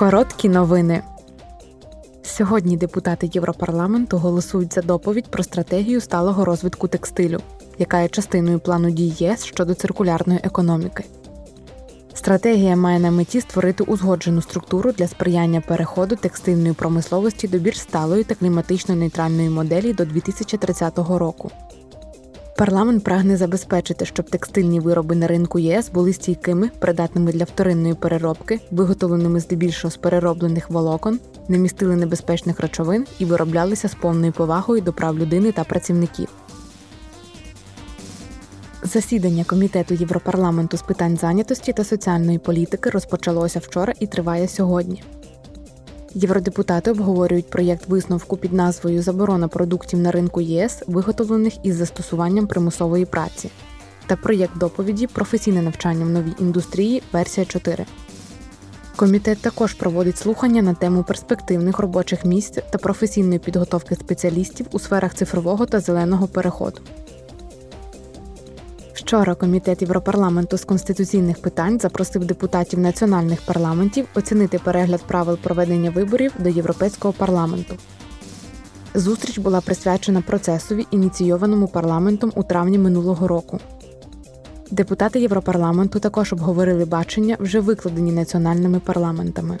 Короткі новини. Сьогодні депутати Європарламенту голосують за доповідь про стратегію сталого розвитку текстилю, яка є частиною плану дій ЄС щодо циркулярної економіки. Стратегія має на меті створити узгоджену структуру для сприяння переходу текстильної промисловості до більш сталої та кліматично нейтральної моделі до 2030 року. Парламент прагне забезпечити, щоб текстильні вироби на ринку ЄС були стійкими, придатними для вторинної переробки, виготовленими здебільшого з перероблених волокон, не містили небезпечних речовин і вироблялися з повною повагою до прав людини та працівників. Засідання комітету Європарламенту з питань зайнятості та соціальної політики розпочалося вчора і триває сьогодні. Євродепутати обговорюють проєкт висновку під назвою Заборона продуктів на ринку ЄС, виготовлених із застосуванням примусової праці, та проєкт доповіді Професійне навчання в новій індустрії версія 4. Комітет також проводить слухання на тему перспективних робочих місць та професійної підготовки спеціалістів у сферах цифрового та зеленого переходу. Вчора комітет Європарламенту з конституційних питань запросив депутатів національних парламентів оцінити перегляд правил проведення виборів до Європейського парламенту. Зустріч була присвячена процесові, ініційованому парламентом у травні минулого року. Депутати Європарламенту також обговорили бачення, вже викладені національними парламентами.